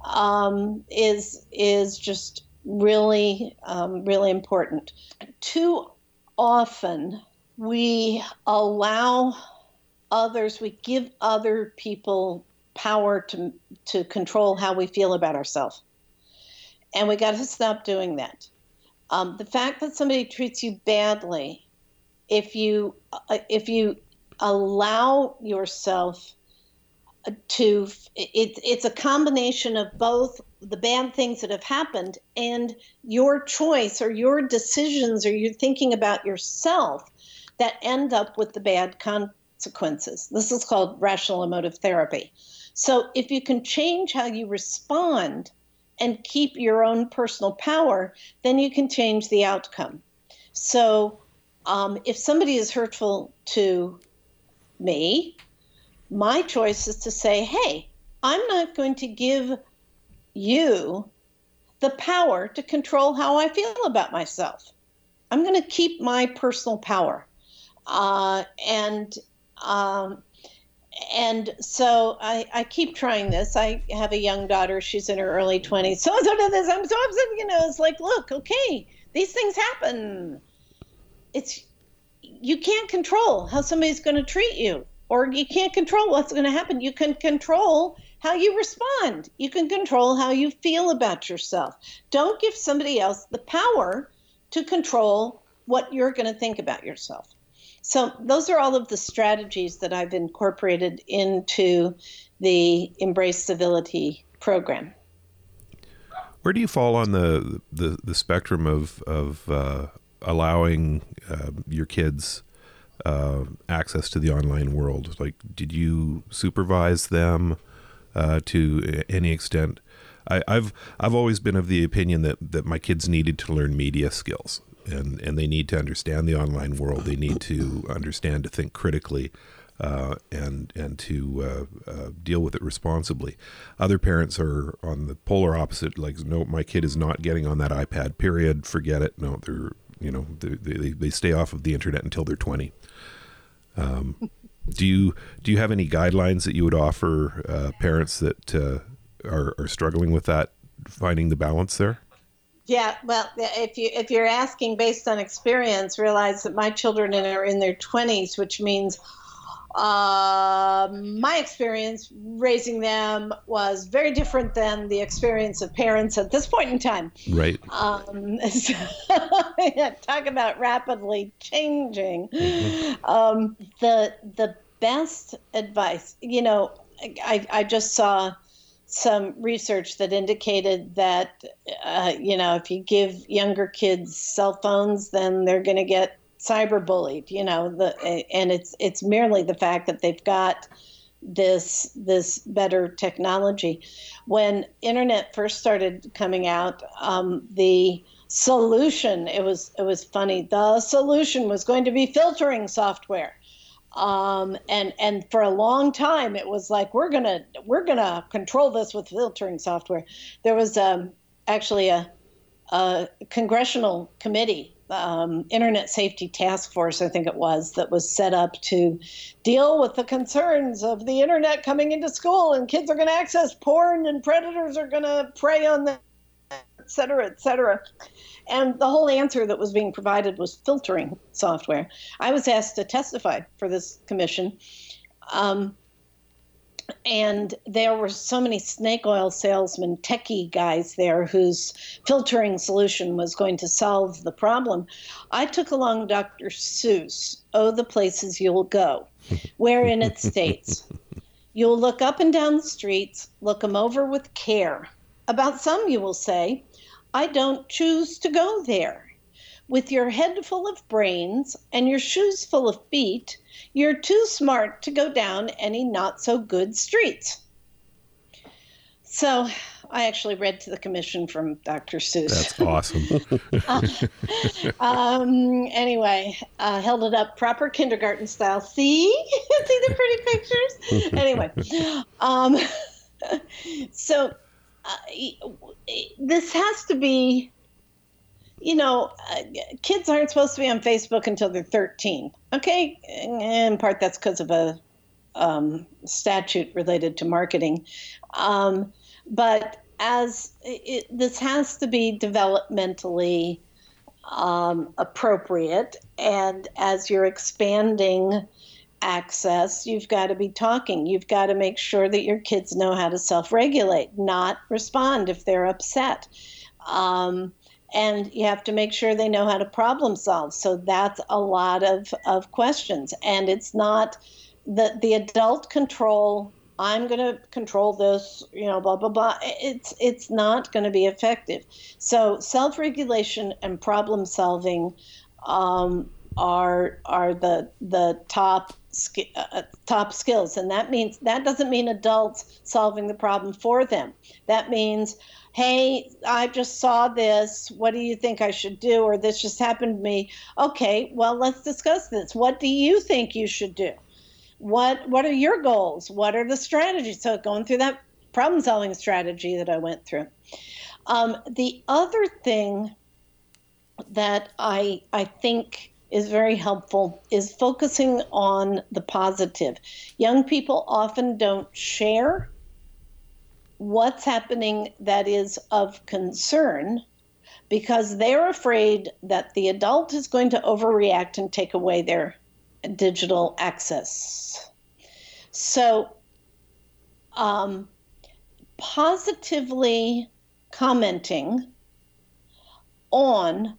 um, is is just really um, really important. Too often we allow others, we give other people power to to control how we feel about ourselves, and we got to stop doing that. Um, the fact that somebody treats you badly, if you uh, if you allow yourself to it, it's a combination of both the bad things that have happened and your choice or your decisions or you thinking about yourself that end up with the bad consequences. This is called rational emotive therapy. So if you can change how you respond and keep your own personal power, then you can change the outcome. So um, if somebody is hurtful to me, my choice is to say, hey, I'm not going to give you the power to control how I feel about myself. I'm going to keep my personal power. Uh, and um, and so I, I keep trying this. I have a young daughter; she's in her early twenties. So so did this. I'm so upset. You know, it's like, look, okay, these things happen. It's you can't control how somebody's going to treat you, or you can't control what's going to happen. You can control how you respond. You can control how you feel about yourself. Don't give somebody else the power to control what you're going to think about yourself. So those are all of the strategies that I've incorporated into the Embrace Civility program. Where do you fall on the the, the spectrum of of uh, allowing uh, your kids uh, access to the online world? Like, did you supervise them uh, to any extent? I, have I've always been of the opinion that that my kids needed to learn media skills and and they need to understand the online world. They need to understand to think critically. uh, and and to uh, uh, deal with it responsibly. Other parents are on the polar opposite, like no, my kid is not getting on that iPad. Period. Forget it. No, they're you know they they, they stay off of the internet until they're twenty. Um, do you do you have any guidelines that you would offer uh, parents that uh, are are struggling with that, finding the balance there? Yeah, well, if you if you're asking based on experience, realize that my children are in their 20s, which means uh, my experience raising them was very different than the experience of parents at this point in time. Right. Um, so, talk about rapidly changing. Mm-hmm. Um, the the best advice, you know, I, I just saw some research that indicated that uh, you know if you give younger kids cell phones, then they're going to get cyberbullied you know the and it's it's merely the fact that they've got this this better technology. When internet first started coming out um, the solution it was it was funny the solution was going to be filtering software um, and and for a long time it was like we're gonna we're gonna control this with filtering software there was um, actually a, a congressional committee um, Internet Safety Task Force, I think it was, that was set up to deal with the concerns of the internet coming into school and kids are to access porn and predators are to prey on them, et cetera, et cetera. And the whole answer that was being provided was filtering software. I was asked to testify for this commission. Um, and there were so many snake oil salesman techie guys there whose filtering solution was going to solve the problem i took along dr seuss oh the places you'll go wherein it states you'll look up and down the streets look them over with care about some you will say i don't choose to go there with your head full of brains and your shoes full of feet you're too smart to go down any not so good streets. So I actually read to the commission from Dr. Seuss. That's awesome. um, anyway, uh, held it up proper kindergarten style. See? See the pretty pictures? anyway, um, so uh, this has to be you know, uh, kids aren't supposed to be on Facebook until they're 13. Okay, in part that's because of a um, statute related to marketing. Um, but as it, this has to be developmentally um, appropriate, and as you're expanding access, you've got to be talking. You've got to make sure that your kids know how to self regulate, not respond if they're upset. Um, and you have to make sure they know how to problem solve. So that's a lot of, of questions. And it's not the, the adult control, I'm going to control this, you know, blah, blah, blah. It's, it's not going to be effective. So self regulation and problem solving um, are, are the, the top uh, top skills and that means that doesn't mean adults solving the problem for them that means hey, I just saw this. What do you think I should do? Or this just happened to me. Okay, well, let's discuss this. What do you think you should do? What What are your goals? What are the strategies? So going through that problem solving strategy that I went through. Um, the other thing that I I think is very helpful is focusing on the positive. Young people often don't share what's happening that is of concern because they're afraid that the adult is going to overreact and take away their digital access. So, um, positively commenting on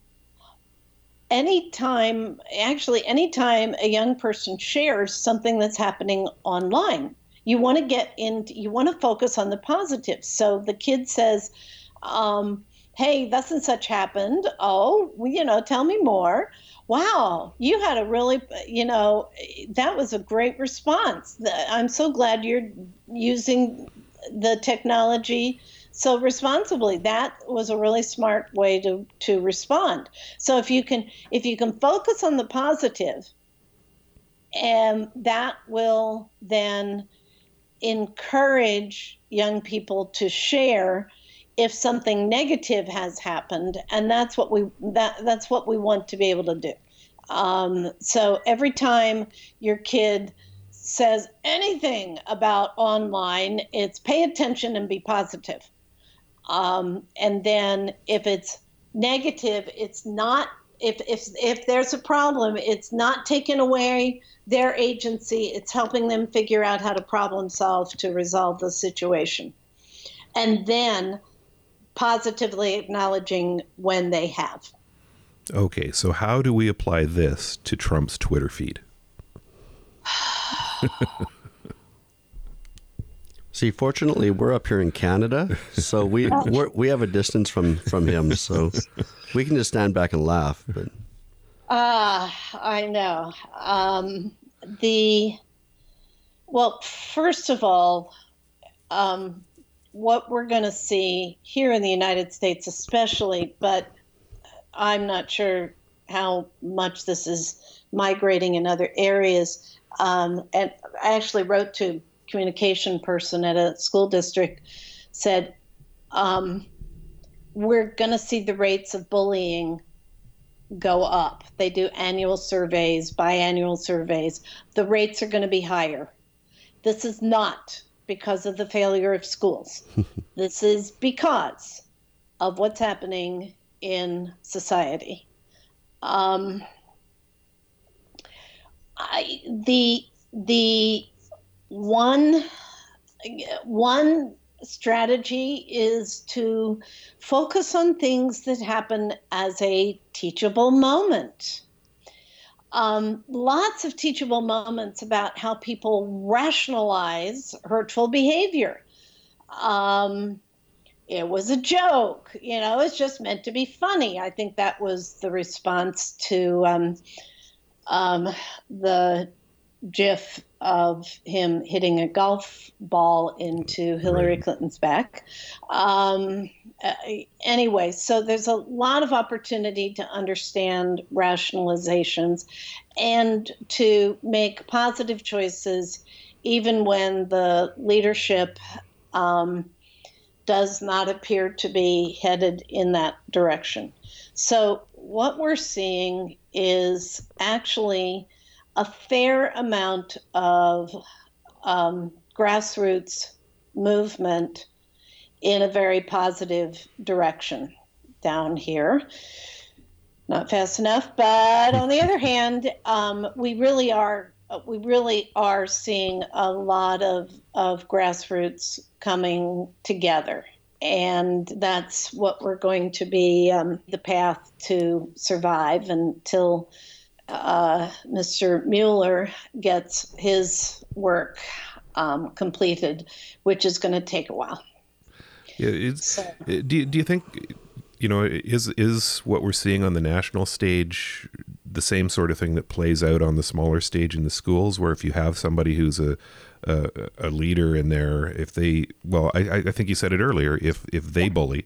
anytime, actually, anytime a young person shares something that's happening online you want to get in you want to focus on the positives so the kid says um, hey thus and such happened. Oh well, you know tell me more. Wow you had a really you know that was a great response. I'm so glad you're using the technology so responsibly that was a really smart way to to respond. So if you can if you can focus on the positive and that will then encourage young people to share if something negative has happened and that's what we that that's what we want to be able to do. Um, so every time your kid says anything about online it's pay attention and be positive um, and then if it's negative it's not if if if there's a problem, it's not taking away their agency. It's helping them figure out how to problem solve to resolve the situation, and then positively acknowledging when they have. Okay, so how do we apply this to Trump's Twitter feed? See, fortunately, we're up here in Canada, so we we're, we have a distance from from him, so we can just stand back and laugh. But ah, uh, I know um, the well. First of all, um, what we're going to see here in the United States, especially, but I'm not sure how much this is migrating in other areas. Um, and I actually wrote to communication person at a school district said, um, We're going to see the rates of bullying go up. They do annual surveys, biannual surveys. The rates are going to be higher. This is not because of the failure of schools. this is because of what's happening in society. Um, I, the the one one strategy is to focus on things that happen as a teachable moment. Um, lots of teachable moments about how people rationalize hurtful behavior. Um, it was a joke, you know, it's just meant to be funny. I think that was the response to um, um the GIF of him hitting a golf ball into Hillary right. Clinton's back. Um, uh, anyway, so there's a lot of opportunity to understand rationalizations and to make positive choices, even when the leadership um, does not appear to be headed in that direction. So, what we're seeing is actually a fair amount of um, grassroots movement in a very positive direction down here. Not fast enough, but on the other hand, um, we really are we really are seeing a lot of of grassroots coming together, and that's what we're going to be um, the path to survive until uh, Mr. Mueller gets his work um, completed, which is going to take a while. Yeah, it's, so, uh, do, do you think, you know, is is what we're seeing on the national stage the same sort of thing that plays out on the smaller stage in the schools, where if you have somebody who's a a, a leader in there, if they, well, I, I think you said it earlier, if if they yeah. bully,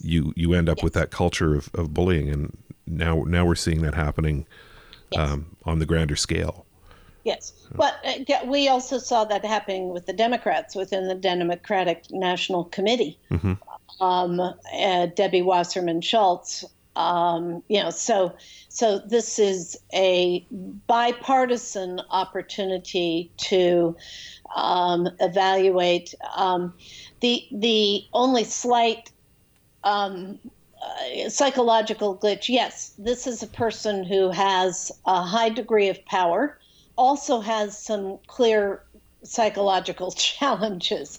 you you end up yes. with that culture of, of bullying, and now now we're seeing that happening yes. um, on the grander scale. Yes, but uh, we also saw that happening with the Democrats within the Democratic National Committee. Mm-hmm. Um, uh, Debbie Wasserman Schultz. Um, you know, so so this is a bipartisan opportunity to um, evaluate. Um, the the only slight um, uh, psychological glitch. Yes, this is a person who has a high degree of power, also has some clear psychological challenges,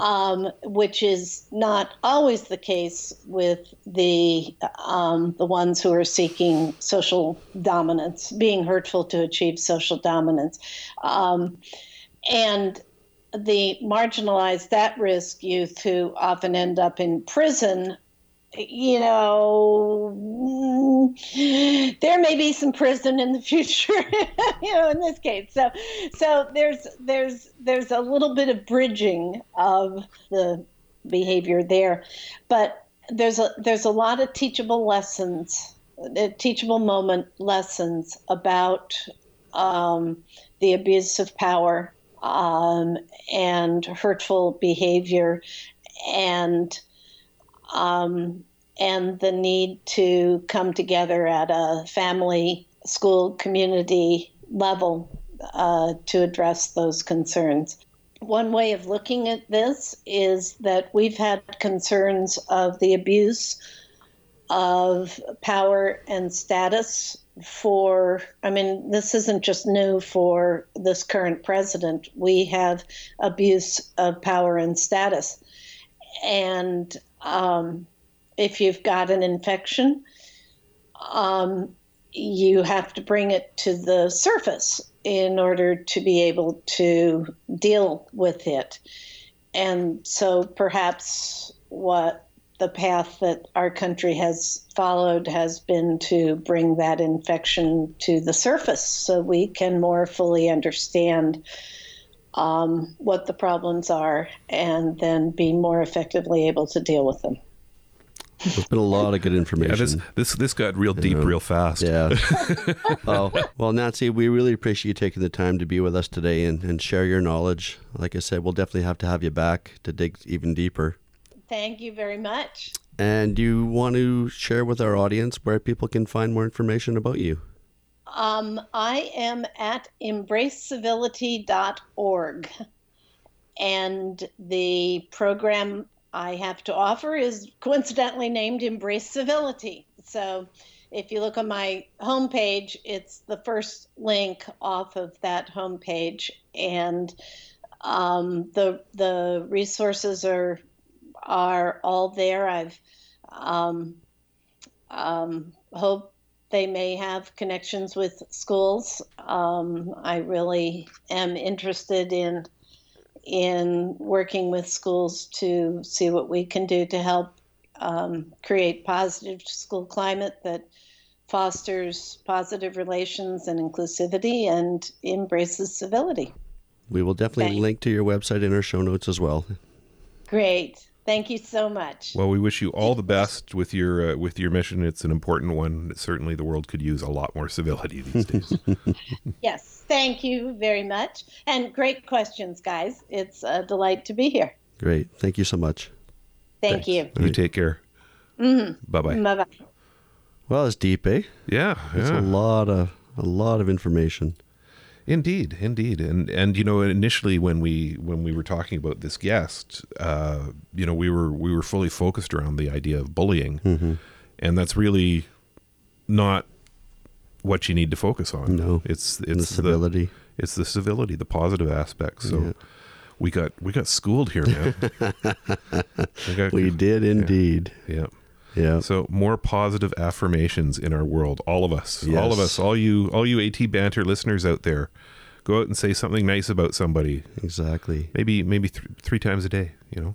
um, which is not always the case with the um, the ones who are seeking social dominance, being hurtful to achieve social dominance, um, and the marginalized, at risk youth who often end up in prison you know, there may be some prison in the future, you know, in this case. So, so there's there's there's a little bit of bridging of the behavior there, but there's a there's a lot of teachable lessons, uh, teachable moment lessons about um, the abuse of power um, and hurtful behavior and um, and the need to come together at a family, school, community level uh, to address those concerns. One way of looking at this is that we've had concerns of the abuse of power and status for, I mean, this isn't just new for this current president. We have abuse of power and status. And um, if you've got an infection, um, you have to bring it to the surface in order to be able to deal with it. And so perhaps what the path that our country has followed has been to bring that infection to the surface so we can more fully understand um, what the problems are and then be more effectively able to deal with them. There's been a lot of good information. Yeah, this this this got real deep Yeah. real fast. Yeah. oh, well, Nancy, we really appreciate you taking the time to be with us today and, and share your knowledge. Like I said, we'll definitely have to have you back to dig even deeper. Thank you very much. And you want to share with our audience where people can find more information about you? Um, I am at embracecivility.org. And the program I have to offer is coincidentally named Embrace Civility. So if you look on my homepage, it's the first link off of that homepage. And um, the, the resources are, are all there. I've um, um, hope they may have connections with schools. Um, I really am interested in in working with schools to see what we can do to help um, create positive school climate that fosters positive relations and inclusivity and embraces civility. We will definitely Thanks. link to your website in our show notes as well. Great. Thank you so much. Well, we wish you all the best with your uh, with your mission. It's an important one. Certainly, the world could use a lot more civility these days. Yes, thank you very much. And great questions, guys. It's a delight to be here. Great. Thank you so much. Thank you. you take care. Bye bye. Bye bye. Well, it's deep, eh? Yeah, It's yeah. a lot of a lot of information. Indeed, indeed, and and you know, initially when we when we were talking about this guest, uh, you know, we were we were fully focused around the idea of bullying, Mm-hmm. and that's really not what you need to focus on. No. it's it's the civility. it's the civility, the positive aspects. So Yeah. we got we got schooled here, man. we, got, We did indeed. yeah. Yeah. So more positive affirmations in our world, all of us, all of us, all you, all you AT banter listeners out there, go out and say something nice about somebody. Exactly. Maybe, maybe th- three times a day. You know,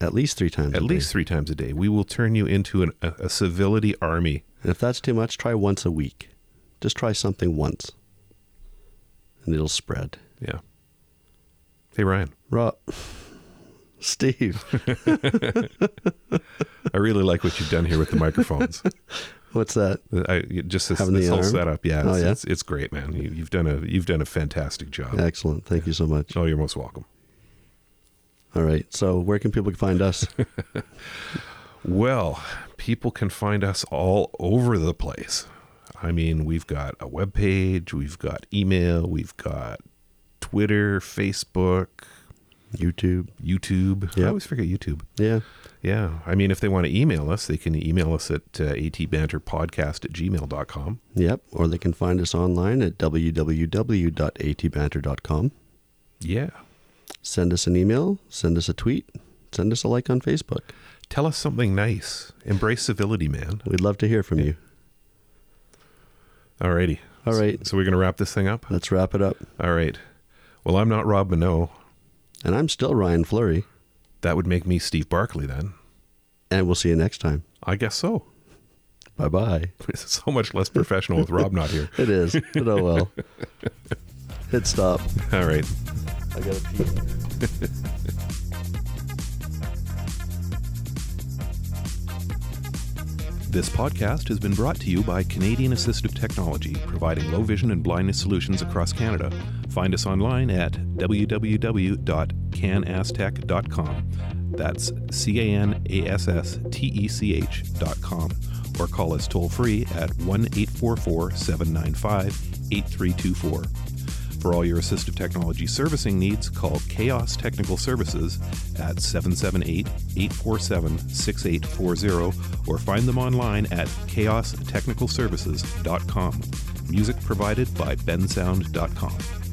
At least three times. at a least day. three times a day. We will turn you into an, a, a civility army. And if that's too much, try once a week. Just try something once, and it'll spread. Yeah. Hey Ryan, Rob, Steve, I really like what you've done here with the microphones. what's that? I just this, this whole arm? setup. Yeah, Oh, it's, yeah? It's, it's great, man. You, you've done a you've done a fantastic job. Excellent. Thank you so much. Oh, you're most welcome. All right. So, where can people find us? Well, people can find us all over the place. I mean, we've got a web page, we've got email, we've got Twitter, Facebook, YouTube. YouTube. I always forget YouTube. Yeah. Yeah. I mean, if they want to email us, they can email us at uh, atbanterpodcast at gmail.com. Yep. Or they can find us online at www.atbanter.com. Yeah. Send us an email. Send us a tweet. Send us a like on Facebook. Tell us something nice. Embrace civility, man. We'd love to hear from you. Alrighty. All right. So we're going to wrap this thing up? Let's wrap it up. All right. Well, I'm not Rob Mineault. And I'm still Ryan Fleury. That would make me Steve Barkley then. And we'll see you next time. I guess so. Bye bye. It's so much less professional with Rob not here. It is. But oh well. Hit stop. All right. I gotta pee. This podcast has been brought to you by Canadian Assistive Technology, providing low vision and blindness solutions across Canada. Find us online at www.canasstech.com. That's C A N A S S T E C H.com. Or call us toll free at 1 844 795 8324. For all your assistive technology servicing needs, call Chaos Technical Services at 778 847 6840 or find them online at chaostechnicalservices.com. Music provided by bensound.com.